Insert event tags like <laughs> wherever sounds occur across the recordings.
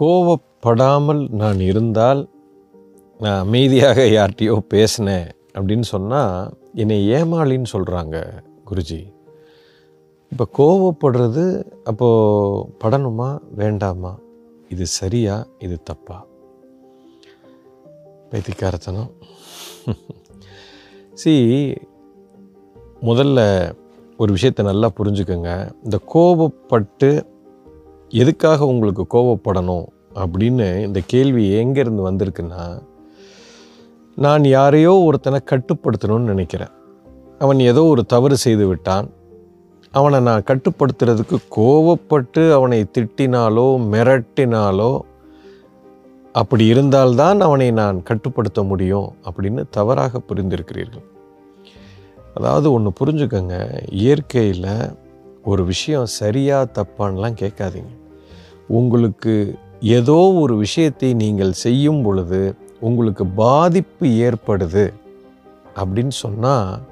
கோவப்படாமல் நான் இருந்தால் நான் அமைதியாக யார்கிட்டயோ பேசினேன் அப்படின்னு சொன்னால் என்னை ஏமாளின்னு சொல்கிறாங்க குருஜி. இப்போ கோவப்படுறது அப்போது படணுமா வேண்டாமா? இது சரியா இது தப்பா? பைத்தியக்காரத்தனம். <laughs> சி முதல்ல ஒரு விஷயத்தை நல்லா புரிஞ்சுக்கோங்க. இந்த கோபப்பட்டு எதுக்காக உங்களுக்கு கோவப்படணும் அப்படின்னு இந்த கேள்வி எங்கேருந்து வந்திருக்குன்னா நான் யாரையோ ஒருத்தனை கட்டுப்படுத்தணும்னு நினைக்கிறேன். அவன் ஏதோ ஒரு தவறு செய்து விட்டான். அவனை நான் கட்டுப்படுத்துறதுக்கு கோவப்பட்டு அவனை திட்டினாலோ மிரட்டினாலோ அப்படி இருந்தால்தான் அவனை நான் கட்டுப்படுத்த முடியும் அப்படின்னு தவறாக புரிந்திருக்கிறீர்கள். அதாவது ஒன்று புரிஞ்சுக்கோங்க இயற்கையில் ஒரு விஷயம் சரியாக தப்பான்லாம் கேட்காதீங்க. உங்களுக்கு ஏதோ ஒரு விஷயத்தை நீங்கள் செய்யும் பொழுது உங்களுக்கு பாதிப்பு ஏற்படுது அப்படின்னு சொன்னால்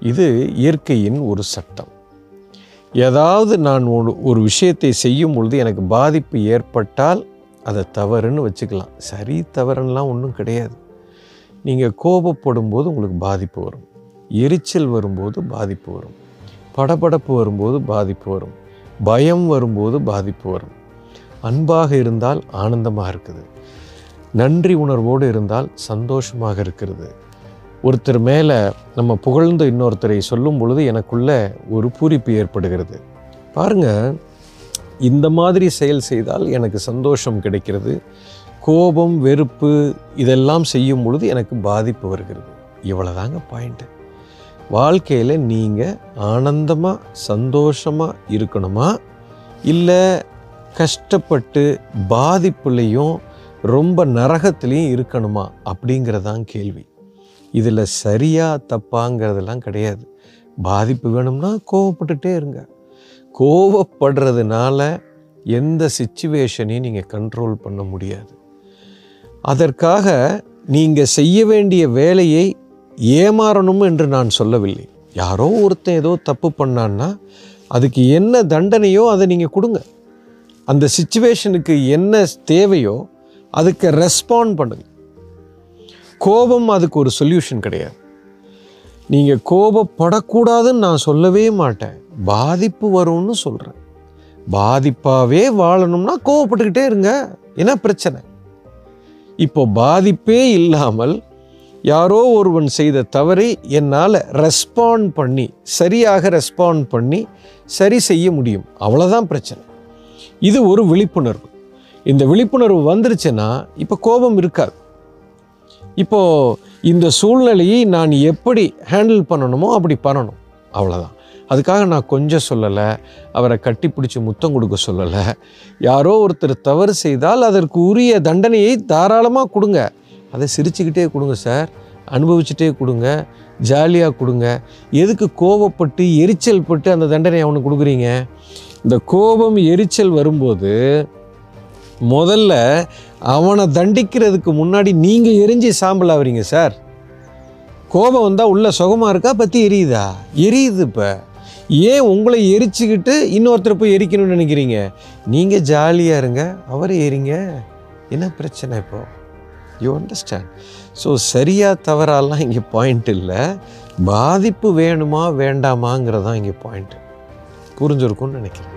இது இயற்கையின் ஒரு சட்டம். ஏதாவது நான் ஒரு ஒரு விஷயத்தை செய்யும் பொழுது எனக்கு பாதிப்பு ஏற்பட்டால் அதை தவறுன்னு வச்சுக்கலாம். சரி தவறுன்னெலாம் ஒன்றும் கிடையாது. நீங்கள் கோபப்படும் போது உங்களுக்கு பாதிப்பு வரும். எரிச்சல் வரும்போது பாதிப்பு வரும். படபடப்பு வரும்போது பாதிப்பு வரும். பயம் வரும்போது பாதிப்பு வரும். அன்பாக இருந்தால் ஆனந்தமாக இருக்குது. நன்றி உணர்வோடு இருந்தால் சந்தோஷமாக இருக்கிறது. ஒருத்தர் மேலே நம்ம புகழ்ந்து இன்னொருத்தரை சொல்லும் பொழுது எனக்குள்ள ஒரு பூரிப்பு ஏற்படுகிறது. பாருங்க இந்த மாதிரி செயல் செய்தால் எனக்கு சந்தோஷம் கிடைக்கிறது. கோபம் வெறுப்பு இதெல்லாம் செய்யும் பொழுது எனக்கு பாதிப்பு வருகிறது. இவ்வளோதாங்க பாயிண்ட்டு வாழ்க்கையில் நீங்கள் ஆனந்தமாக சந்தோஷமாக இருக்கணுமா? இல்லை கஷ்டப்பட்டு பாதிப்புலையும் ரொம்ப நரகத்துலேயும் இருக்கணுமா அப்படிங்கிறதான் கேள்வி. இதில் சரியா தப்பாங்கிறதெல்லாம் கிடையாது. பாதிப்பு வேணும்னா கோவப்பட்டுட்டே இருங்க. கோவப்படுறதுனால எந்த சுச்சுவேஷனையும் நீங்கள் கண்ட்ரோல் பண்ண முடியாது. அதற்காக நீங்கள் செய்ய வேண்டிய வேலையை ஏமாறணும் என்று நான் சொல்லவில்லை. யாரோ ஒருத்தன் ஏதோ தப்பு பண்ணான்னா அதுக்கு என்ன தண்டனையோ அதை நீங்கள் கொடுங்க. அந்த சுச்சுவேஷனுக்கு என்ன தேவையோ அதுக்கு ரெஸ்பாண்ட் பண்ணுங்க. கோபம் அதுக்கு ஒரு சொல்யூஷன் கிடையாது. நீங்கள் கோபப்படக்கூடாதுன்னு நான் சொல்லவே மாட்டேன். பாதிப்பு வரும்னு சொல்கிறேன் பாதிப்பாகவே வாழணும்னா கோவப்பட்டுக்கிட்டே இருங்க. என்ன பிரச்சனை? இப்போ பாதிப்பே இல்லாமல் யாரோ ஒருவன் செய்த தவறை என்னால் ரெஸ்பாண்ட் பண்ணி சரியாக ரெஸ்பாண்ட் பண்ணி சரி செய்ய முடியும். அவ்வளோதான் பிரச்சனை. இது ஒரு விழிப்புணர்வு. இந்த விழிப்புணர்வு வந்துருச்சுன்னா இப்போ கோபம் இருக்காது. இப்போது இந்த சூழ்நிலையை நான் எப்படி ஹேண்டில் பண்ணணுமோ அப்படி பண்ணணும். அவ்வளோதான் அதுக்காக நான் கொஞ்சம் சொல்லலை. அவரை கட்டிப்பிடிச்சி முத்தம் கொடுக்க சொல்லலை. யாரோ ஒருத்தர் தவறு செய்தால் அதற்கு உரிய தண்டனையை தாராளமாக கொடுங்க. அதை சிரிச்சுக்கிட்டே கொடுங்க சார். அனுபவிச்சுட்டே கொடுங்க ஜாலியாக கொடுங்க. எதுக்கு கோபப்பட்டு எரிச்சல் பட்டு அந்த தண்டனை அவனுக்கு கொடுக்குறீங்க? இந்த கோபம் எரிச்சல் வரும்போது முதல்ல அவனை தண்டிக்கிறதுக்கு முன்னாடி நீங்கள் எரிஞ்சு சாம்பல் ஆகுறீங்க சார். கோபம் வந்தால் உள்ள சுகமாக இருக்கா? பற்றி எரியுதா? எரியுது இப்போ. ஏன் உங்களை எரிச்சுக்கிட்டு இன்னொருத்தர் போய் எரிக்கணும்னு நினைக்கிறீங்க? நீங்கள் ஜாலியாக இருங்க அவரை எரிங்க. என்ன பிரச்சனை இப்போது யூ அண்டர்ஸ்டாண்ட் ஸோ சரியாக தவறாலாம் இங்கே பாயிண்ட் இல்லை. பாதிப்பு வேணுமா வேண்டாமாங்கிறதான் இங்கே பாயிண்ட் புரிஞ்சிருக்கும்னு நினைக்கிறேன்.